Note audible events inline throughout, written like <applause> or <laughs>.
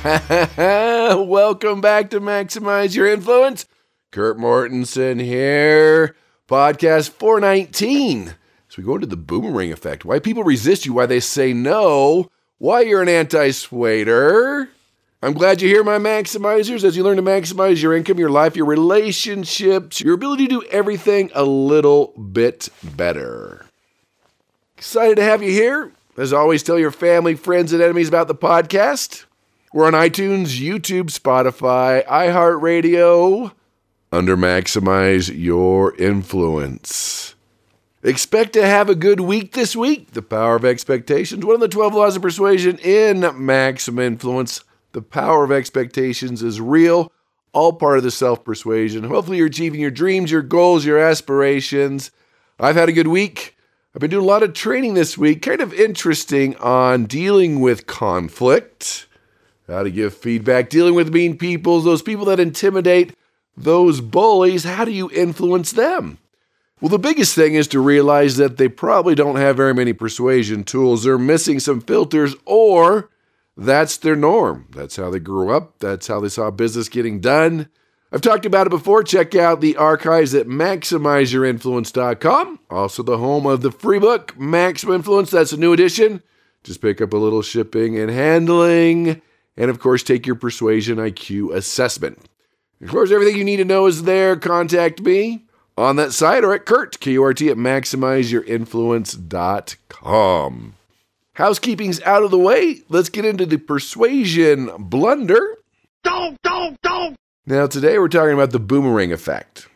<laughs> Welcome back to Maximize Your Influence. Kurt Mortensen here. Podcast 419. So we go into the boomerang effect. Why people resist you, why they say no, why you're an anti-swader. I'm glad you're here, my maximizers, as you learn to maximize your income, your life, your relationships, your ability to do everything a little bit better. Excited to have you here. As always, tell your family, friends, and enemies about the podcast. We're on iTunes, YouTube, Spotify, iHeartRadio, under Maximize Your Influence. Expect to have a good week this week. The power of expectations. One of the 12 laws of persuasion in Maximum Influence. The power of expectations is real, all part of the self persuasion. Hopefully, you're achieving your dreams, your goals, your aspirations. I've had a good week. I've been doing a lot of training this week, kind of interesting on dealing with conflict how to give feedback, dealing with mean people, those people that intimidate, those bullies. How do you influence them? Well, the biggest thing is to realize that they probably don't have very many persuasion tools. They're missing some filters, or that's their norm. That's how they grew up. That's how they saw business getting done. I've talked about it before. Check out the archives at maximizeyourinfluence.com. Also, the home of the free book, Maximum Influence. That's a new edition. Just pick up a little shipping and handling and of course, take your persuasion IQ assessment. Of course, everything you need to know is there. Contact me on that site or at Kurt, K-U-R-T, at maximizeyourinfluence.com. Housekeeping's out of the way. Let's get into the persuasion blunder. Don't, don't, don't! Now, today we're talking about the boomerang effect.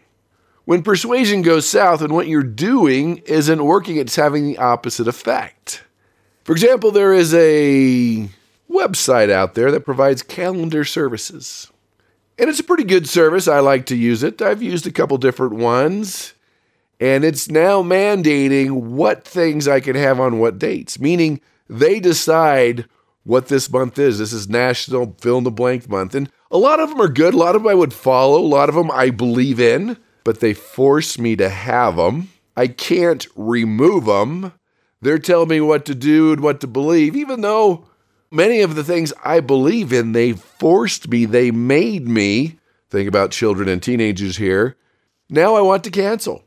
When persuasion goes south and what you're doing isn't working, it's having the opposite effect. For example, there is a website out there that provides calendar services. And it's a pretty good service. I like to use it. I've used a couple different ones. And it's now mandating what things I can have on what dates, meaning they decide what this month is. This is National Fill in the Blank Month. And a lot of them are good. A lot of them I would follow. A lot of them I believe in, but they force me to have them. I can't remove them. They're telling me what to do and what to believe, even though many of the things I believe in, they forced me, they made me. Think about children and teenagers here. Now I want to cancel.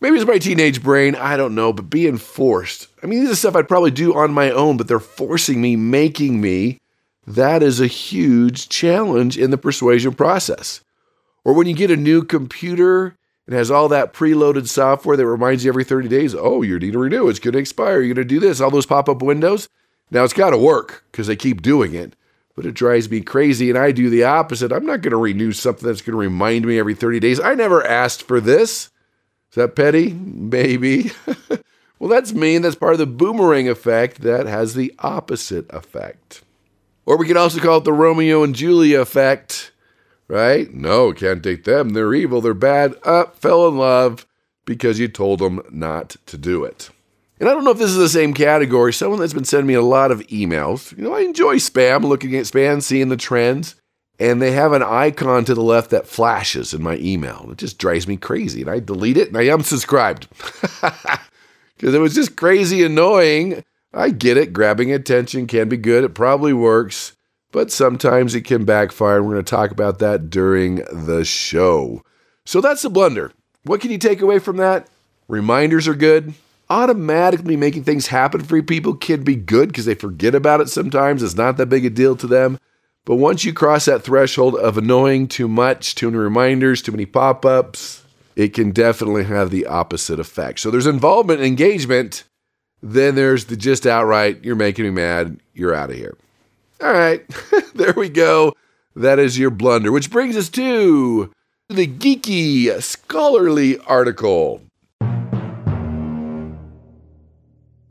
Maybe it's my teenage brain, I don't know, but being forced. I mean, these are stuff I'd probably do on my own, but they're forcing me, making me. That is a huge challenge in the persuasion process. Or when you get a new computer, and has all that preloaded software that reminds you every 30 days, oh, you need to renew, it's going to expire, you're going to do this, all those pop up windows. Now it's got to work because they keep doing it, but it drives me crazy. And I do the opposite. I'm not going to renew something that's going to remind me every 30 days. I never asked for this. Is that petty? Maybe. <laughs> well, that's mean. That's part of the boomerang effect that has the opposite effect. Or we can also call it the Romeo and Juliet effect, right? No, can't date them. They're evil. They're bad. Up, uh, fell in love because you told them not to do it. And I don't know if this is the same category. Someone that's been sending me a lot of emails. You know, I enjoy spam, looking at spam, seeing the trends. And they have an icon to the left that flashes in my email. It just drives me crazy. And I delete it and I unsubscribed. <laughs> Because it was just crazy annoying. I get it. Grabbing attention can be good. It probably works. But sometimes it can backfire. We're going to talk about that during the show. So that's the blunder. What can you take away from that? Reminders are good automatically making things happen for people can be good because they forget about it sometimes. It's not that big a deal to them. But once you cross that threshold of annoying too much, too many reminders, too many pop ups, it can definitely have the opposite effect. So there's involvement, engagement. Then there's the just outright, you're making me mad, you're out of here. All right, <laughs> there we go. That is your blunder, which brings us to the geeky scholarly article.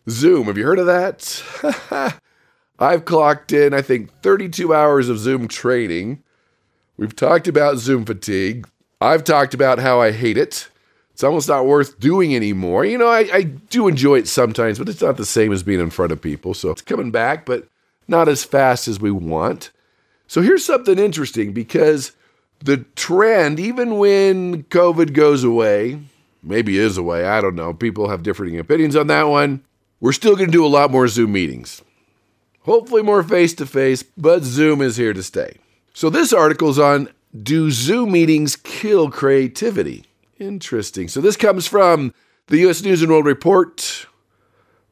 Zoom, have you heard of that? <laughs> I've clocked in, I think, 32 hours of Zoom training. We've talked about Zoom fatigue. I've talked about how I hate it. It's almost not worth doing anymore. You know, I, I do enjoy it sometimes, but it's not the same as being in front of people. So it's coming back, but not as fast as we want. So here's something interesting because the trend, even when COVID goes away, maybe is away, I don't know. People have differing opinions on that one. We're still going to do a lot more Zoom meetings. Hopefully, more face to face, but Zoom is here to stay. So, this article is on Do Zoom meetings kill creativity? Interesting. So, this comes from the U.S. News and World Report,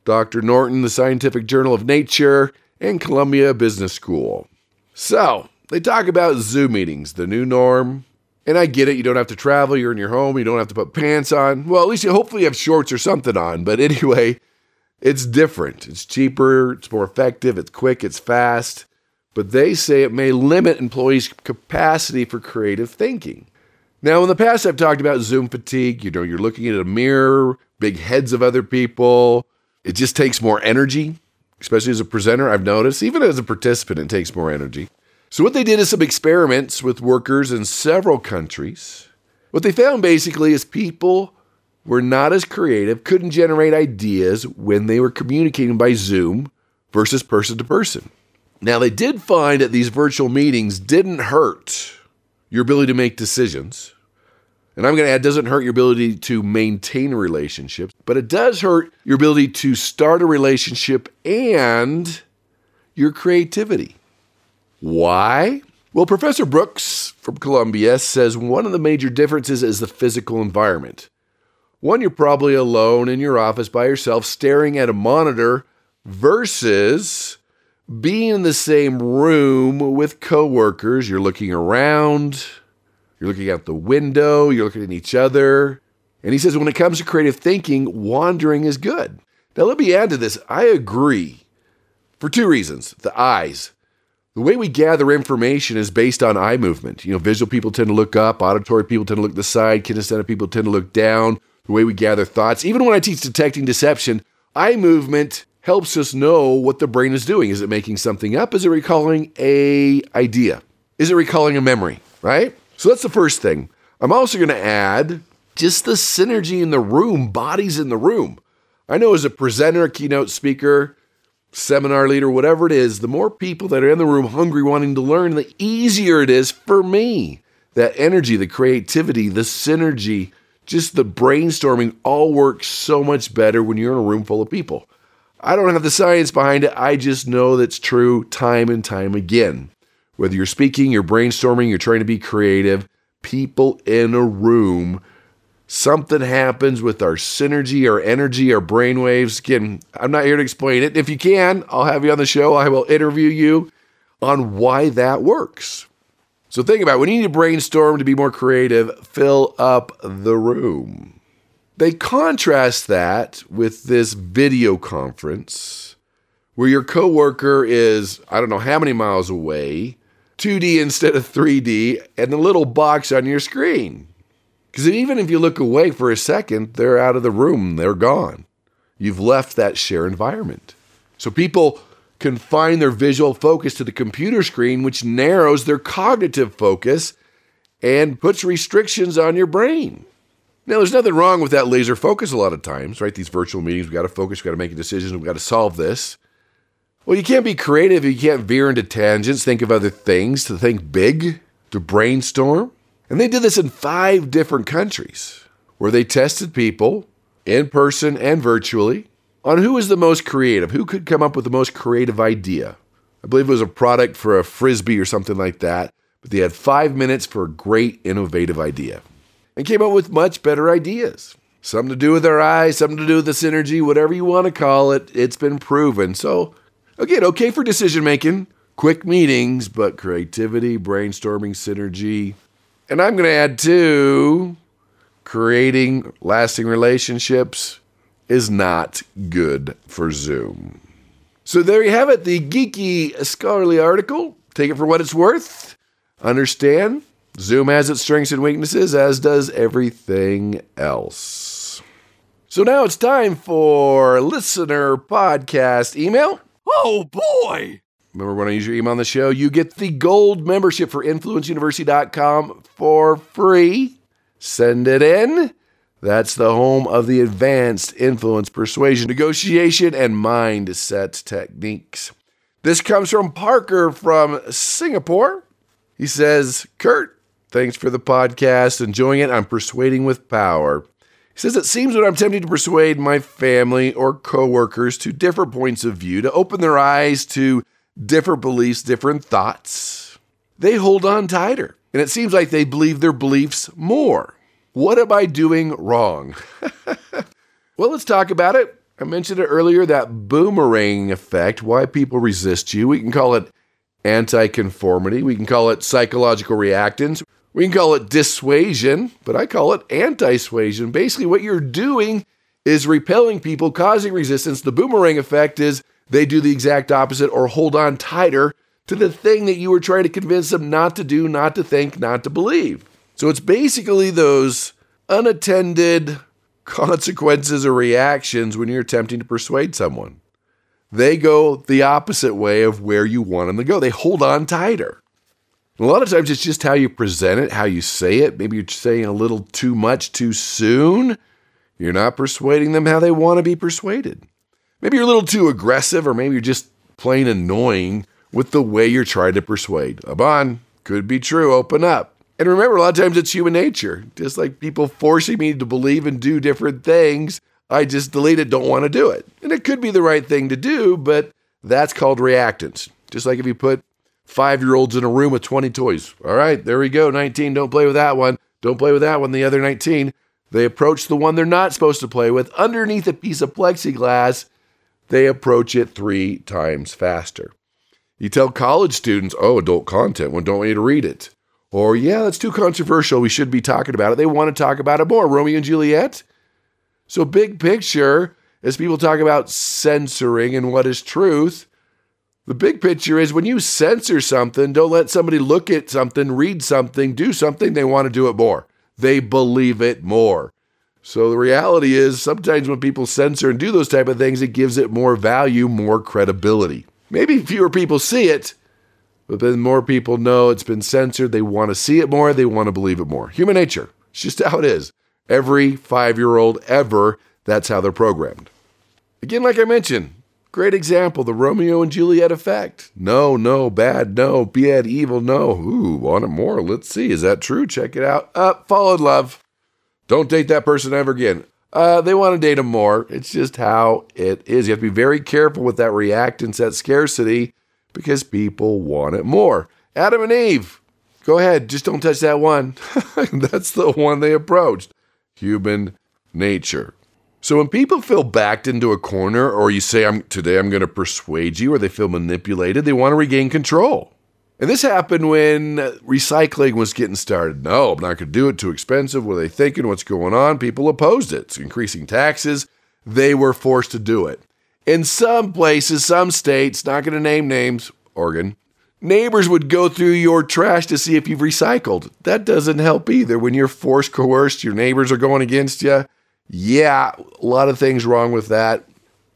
Dr. Norton, the Scientific Journal of Nature, and Columbia Business School. So, they talk about Zoom meetings, the new norm. And I get it, you don't have to travel, you're in your home, you don't have to put pants on. Well, at least you hopefully have shorts or something on. But anyway, it's different. It's cheaper, it's more effective, it's quick, it's fast. But they say it may limit employees' capacity for creative thinking. Now, in the past, I've talked about Zoom fatigue. You know, you're looking at a mirror, big heads of other people. It just takes more energy, especially as a presenter. I've noticed, even as a participant, it takes more energy. So, what they did is some experiments with workers in several countries. What they found basically is people were not as creative, couldn't generate ideas when they were communicating by Zoom versus person to person. Now, they did find that these virtual meetings didn't hurt your ability to make decisions. And I'm going to add, doesn't hurt your ability to maintain a relationship, but it does hurt your ability to start a relationship and your creativity. Why? Well, Professor Brucks from Columbia says one of the major differences is the physical environment. One, you're probably alone in your office by yourself staring at a monitor versus being in the same room with coworkers. You're looking around, you're looking out the window, you're looking at each other. And he says when it comes to creative thinking, wandering is good. Now, let me add to this. I agree for two reasons the eyes. The way we gather information is based on eye movement. You know, visual people tend to look up, auditory people tend to look to the side, kinesthetic people tend to look down. The way we gather thoughts, even when I teach detecting deception, eye movement helps us know what the brain is doing. Is it making something up? Is it recalling a idea? Is it recalling a memory? Right? So that's the first thing. I'm also going to add just the synergy in the room, bodies in the room. I know as a presenter, keynote speaker, seminar leader, whatever it is, the more people that are in the room hungry, wanting to learn, the easier it is for me. That energy, the creativity, the synergy, just the brainstorming all works so much better when you're in a room full of people. I don't have the science behind it. I just know that's true time and time again. Whether you're speaking, you're brainstorming, you're trying to be creative, people in a room something happens with our synergy, our energy, our brainwaves. Again, I'm not here to explain it. If you can, I'll have you on the show. I will interview you on why that works. So think about it. when you need to brainstorm to be more creative, fill up the room. They contrast that with this video conference where your coworker is, I don't know how many miles away, 2D instead of 3D, and a little box on your screen. Because even if you look away for a second, they're out of the room, they're gone. You've left that share environment. So people confine their visual focus to the computer screen, which narrows their cognitive focus and puts restrictions on your brain. Now, there's nothing wrong with that laser focus a lot of times, right? These virtual meetings, we've got to focus, we've got to make a decision, we've got to solve this. Well, you can't be creative, you can't veer into tangents, think of other things, to think big, to brainstorm. And they did this in five different countries where they tested people in person and virtually on who was the most creative, who could come up with the most creative idea. I believe it was a product for a frisbee or something like that, but they had five minutes for a great innovative idea and came up with much better ideas. Something to do with their eyes, something to do with the synergy, whatever you want to call it. It's been proven. So, again, okay for decision making, quick meetings, but creativity, brainstorming, synergy, and I'm going to add to creating lasting relationships is not good for Zoom. So there you have it, the geeky scholarly article. Take it for what it's worth. Understand, Zoom has its strengths and weaknesses, as does everything else. So now it's time for listener podcast email. Oh boy! Remember when I use your email on the show? You get the gold membership for influenceuniversity.com for free. Send it in. That's the home of the advanced influence, persuasion, negotiation, and mindset techniques. This comes from Parker from Singapore. He says, Kurt, thanks for the podcast. Enjoying it. I'm persuading with power. He says, It seems when I'm tempting to persuade my family or coworkers to different points of view, to open their eyes to different beliefs, different thoughts, they hold on tighter. And it seems like they believe their beliefs more. What am I doing wrong? <laughs> well, let's talk about it. I mentioned it earlier that boomerang effect, why people resist you. We can call it anti conformity. We can call it psychological reactance. We can call it dissuasion, but I call it anti suasion. Basically, what you're doing is repelling people, causing resistance. The boomerang effect is they do the exact opposite or hold on tighter to the thing that you were trying to convince them not to do, not to think, not to believe. So it's basically those unattended consequences or reactions when you're attempting to persuade someone. They go the opposite way of where you want them to go. They hold on tighter. A lot of times it's just how you present it, how you say it. Maybe you're saying a little too much too soon. You're not persuading them how they want to be persuaded. Maybe you're a little too aggressive, or maybe you're just plain annoying with the way you're trying to persuade. Abon, could be true, open up. And remember, a lot of times it's human nature. Just like people forcing me to believe and do different things, I just delete it, don't want to do it. And it could be the right thing to do, but that's called reactance. Just like if you put five year olds in a room with 20 toys. All right, there we go. 19, don't play with that one. Don't play with that one. The other 19, they approach the one they're not supposed to play with underneath a piece of plexiglass. They approach it three times faster. You tell college students, oh, adult content, well, don't want you to read it. Or, yeah, that's too controversial. We should be talking about it. They want to talk about it more. Romeo and Juliet. So, big picture, as people talk about censoring and what is truth, the big picture is when you censor something, don't let somebody look at something, read something, do something, they want to do it more. They believe it more. So the reality is sometimes when people censor and do those type of things, it gives it more value, more credibility. Maybe fewer people see it, but then more people know it's been censored. They want to see it more, they want to believe it more. Human nature. It's just how it is. Every five year old ever, that's how they're programmed. Again, like I mentioned, great example the Romeo and Juliet effect. No, no, bad, no, bad, evil, no. Ooh, want it more? Let's see. Is that true? Check it out. Uh, fall in love. Don't date that person ever again. Uh, they want to date them more. It's just how it is. You have to be very careful with that reactance, that scarcity, because people want it more. Adam and Eve, go ahead. Just don't touch that one. <laughs> That's the one they approached. Human nature. So when people feel backed into a corner, or you say, "I'm today I'm going to persuade you," or they feel manipulated, they want to regain control. And this happened when recycling was getting started. No, I'm not going to do it. Too expensive. What are they thinking? What's going on? People opposed it. It's increasing taxes. They were forced to do it. In some places, some states, not going to name names, Oregon, neighbors would go through your trash to see if you've recycled. That doesn't help either. When you're forced, coerced, your neighbors are going against you. Yeah, a lot of things wrong with that.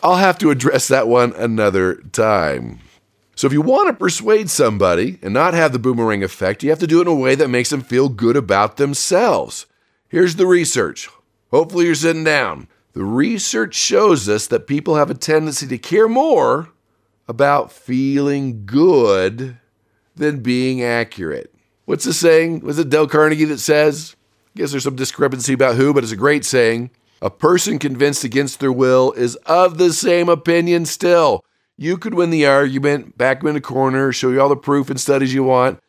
I'll have to address that one another time. So if you want to persuade somebody and not have the boomerang effect, you have to do it in a way that makes them feel good about themselves. Here's the research. Hopefully you're sitting down. The research shows us that people have a tendency to care more about feeling good than being accurate. What's the saying? Was it Dale Carnegie that says? I guess there's some discrepancy about who, but it's a great saying. A person convinced against their will is of the same opinion still. You could win the argument, back them in a corner, show you all the proof and studies you want.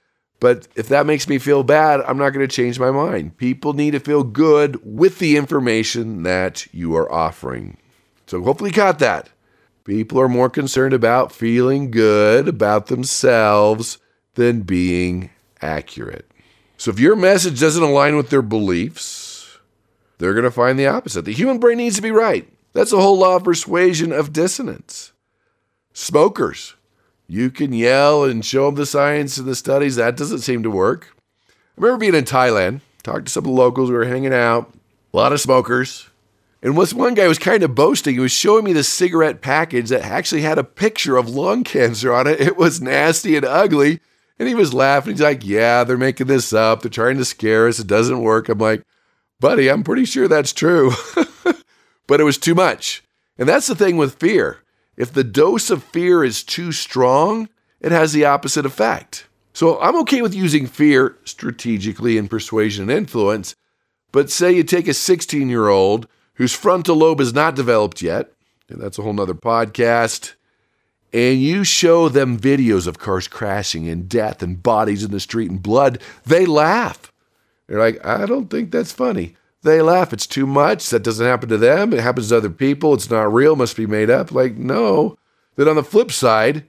But if that makes me feel bad, I'm not going to change my mind. People need to feel good with the information that you are offering. So hopefully you caught that. People are more concerned about feeling good about themselves than being accurate. So if your message doesn't align with their beliefs, they're going to find the opposite. The human brain needs to be right. That's the whole law of persuasion of dissonance. Smokers. You can yell and show them the science and the studies. That doesn't seem to work. I remember being in Thailand, talked to some of the locals. We were hanging out. A lot of smokers. And this one guy was kind of boasting. He was showing me the cigarette package that actually had a picture of lung cancer on it. It was nasty and ugly. And he was laughing. He's like, Yeah, they're making this up. They're trying to scare us. It doesn't work. I'm like, Buddy, I'm pretty sure that's true. <laughs> but it was too much. And that's the thing with fear. If the dose of fear is too strong, it has the opposite effect. So I'm okay with using fear strategically in persuasion and influence. But say you take a 16 year old whose frontal lobe is not developed yet, and that's a whole nother podcast, and you show them videos of cars crashing and death and bodies in the street and blood, they laugh. They're like, I don't think that's funny. They laugh. It's too much. That doesn't happen to them. It happens to other people. It's not real. Must be made up. Like, no. Then on the flip side,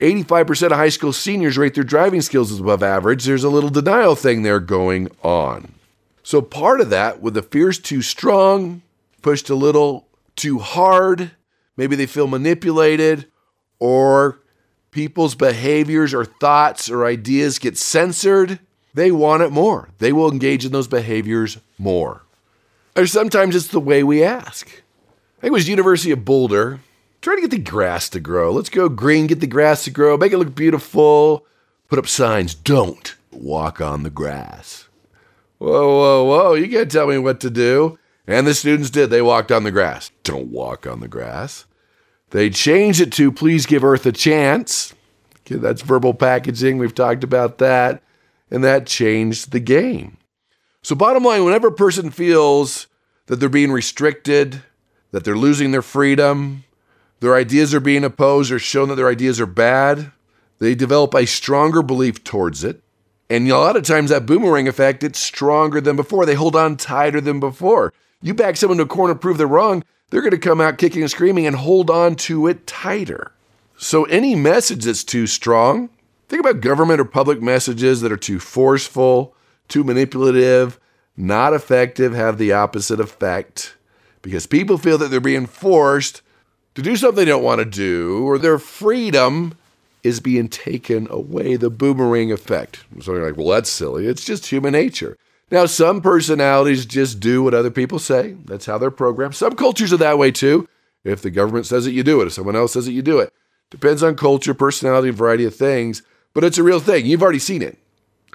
85% of high school seniors rate their driving skills as above average. There's a little denial thing there going on. So part of that, with the fears too strong, pushed a little too hard. Maybe they feel manipulated, or people's behaviors or thoughts or ideas get censored. They want it more. They will engage in those behaviors more. Or sometimes it's the way we ask. I think it was University of Boulder. Try to get the grass to grow. Let's go green, get the grass to grow, make it look beautiful. Put up signs, don't walk on the grass. Whoa, whoa, whoa, you can't tell me what to do. And the students did. They walked on the grass. Don't walk on the grass. They changed it to please give Earth a chance. Okay, that's verbal packaging. We've talked about that. And that changed the game. So, bottom line, whenever a person feels that they're being restricted, that they're losing their freedom, their ideas are being opposed or shown that their ideas are bad, they develop a stronger belief towards it. And a lot of times, that boomerang effect, it's stronger than before. They hold on tighter than before. You back someone to a corner, prove they're wrong, they're going to come out kicking and screaming and hold on to it tighter. So, any message that's too strong, think about government or public messages that are too forceful, too manipulative, not effective, have the opposite effect because people feel that they're being forced to do something they don't want to do or their freedom is being taken away. The boomerang effect. So you're like, well, that's silly. It's just human nature. Now, some personalities just do what other people say. That's how they're programmed. Some cultures are that way too. If the government says it, you do it. If someone else says it, you do it. Depends on culture, personality, and variety of things. But it's a real thing. You've already seen it.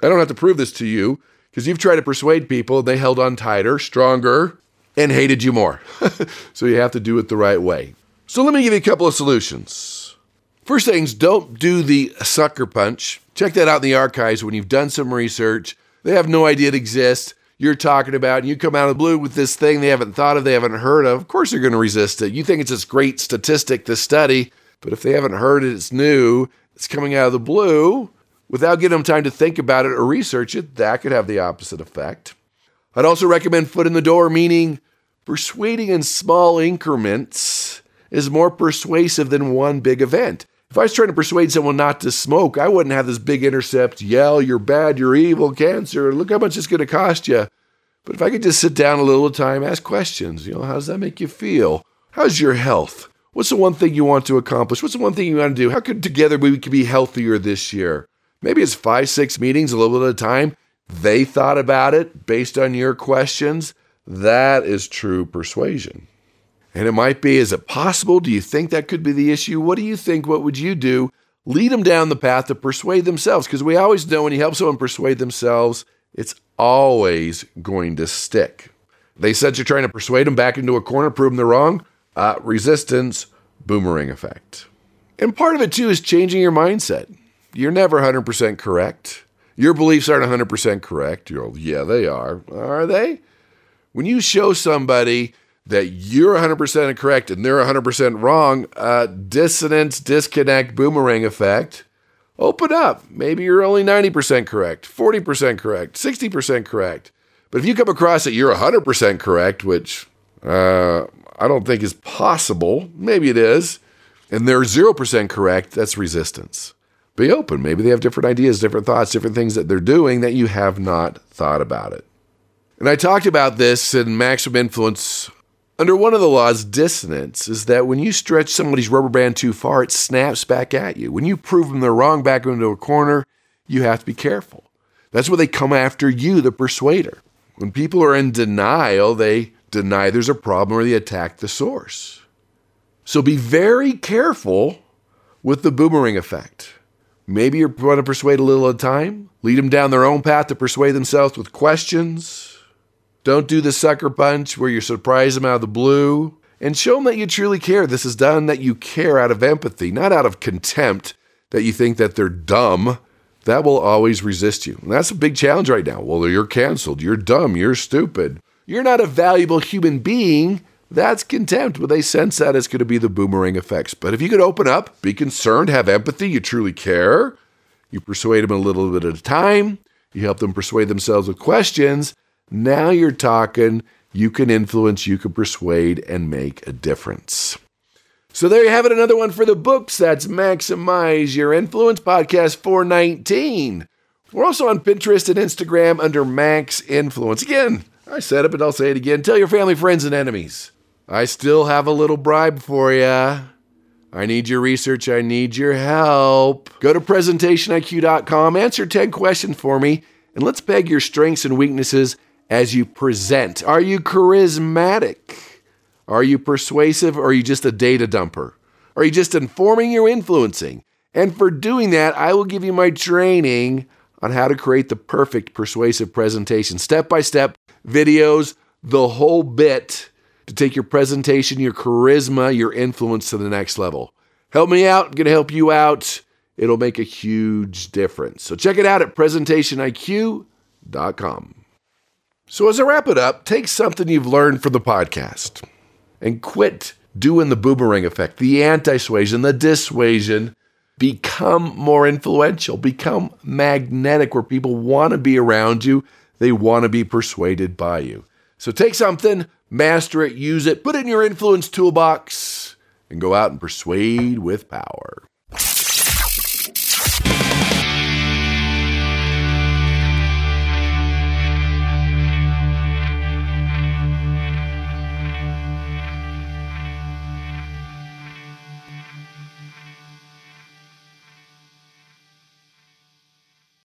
I don't have to prove this to you because you've tried to persuade people they held on tighter, stronger, and hated you more. <laughs> so you have to do it the right way. So let me give you a couple of solutions. First things, don't do the sucker punch. Check that out in the archives when you've done some research they have no idea it exists. You're talking about, and you come out of the blue with this thing they haven't thought of, they haven't heard of. Of course, they're going to resist it. You think it's this great statistic to study, but if they haven't heard it, it's new, it's coming out of the blue. Without giving them time to think about it or research it, that could have the opposite effect. I'd also recommend foot in the door, meaning persuading in small increments is more persuasive than one big event. If I was trying to persuade someone not to smoke, I wouldn't have this big intercept, yell, you're bad, you're evil, cancer, look how much it's going to cost you. But if I could just sit down a little time, ask questions, you know, how does that make you feel? How's your health? What's the one thing you want to accomplish? What's the one thing you want to do? How could together we could be healthier this year? Maybe it's five, six meetings, a little bit a time. They thought about it based on your questions. That is true persuasion. And it might be, is it possible? Do you think that could be the issue? What do you think? What would you do? Lead them down the path to persuade themselves. Because we always know when you help someone persuade themselves, it's always going to stick. They said you're trying to persuade them back into a corner, prove them they're wrong. Uh, resistance, boomerang effect. And part of it too is changing your mindset. You're never 100% correct. Your beliefs aren't 100% correct. You're, yeah, they are. Are they? When you show somebody that you're 100% correct and they're 100% wrong, uh, dissonance, disconnect, boomerang effect. Open up. Maybe you're only 90% correct, 40% correct, 60% correct. But if you come across that you're 100% correct, which uh, I don't think is possible, maybe it is, and they're 0% correct, that's resistance. Be open. Maybe they have different ideas, different thoughts, different things that they're doing that you have not thought about it. And I talked about this in Maximum Influence under one of the laws, dissonance is that when you stretch somebody's rubber band too far, it snaps back at you. When you prove them they're wrong back into a corner, you have to be careful. That's where they come after you, the persuader. When people are in denial, they deny there's a problem or they attack the source. So be very careful with the boomerang effect. Maybe you're going to persuade a little at a time, lead them down their own path to persuade themselves with questions. Don't do the sucker punch where you surprise them out of the blue and show them that you truly care. This is done that you care out of empathy, not out of contempt that you think that they're dumb. That will always resist you. And that's a big challenge right now. Well, you're canceled. You're dumb. You're stupid. You're not a valuable human being. That's contempt. But they sense that it's going to be the boomerang effects. But if you could open up, be concerned, have empathy, you truly care, you persuade them a little bit at a time, you help them persuade themselves with questions, now you're talking you can influence, you can persuade, and make a difference. So there you have it, another one for the books. That's Maximize Your Influence Podcast 419. We're also on Pinterest and Instagram under Max Influence. Again, I said it, but I'll say it again. Tell your family, friends, and enemies. I still have a little bribe for you. I need your research. I need your help. Go to presentationiq.com, answer 10 questions for me, and let's peg your strengths and weaknesses as you present. Are you charismatic? Are you persuasive or are you just a data dumper? Are you just informing you're influencing? And for doing that, I will give you my training on how to create the perfect persuasive presentation, step by step, videos, the whole bit to take your presentation, your charisma, your influence to the next level. Help me out, I'm going to help you out. It'll make a huge difference. So check it out at presentationiq.com. So, as I wrap it up, take something you've learned from the podcast and quit doing the boomerang effect, the anti suasion, the dissuasion. Become more influential, become magnetic where people want to be around you, they want to be persuaded by you. So, take something, master it, use it, put it in your influence toolbox, and go out and persuade with power.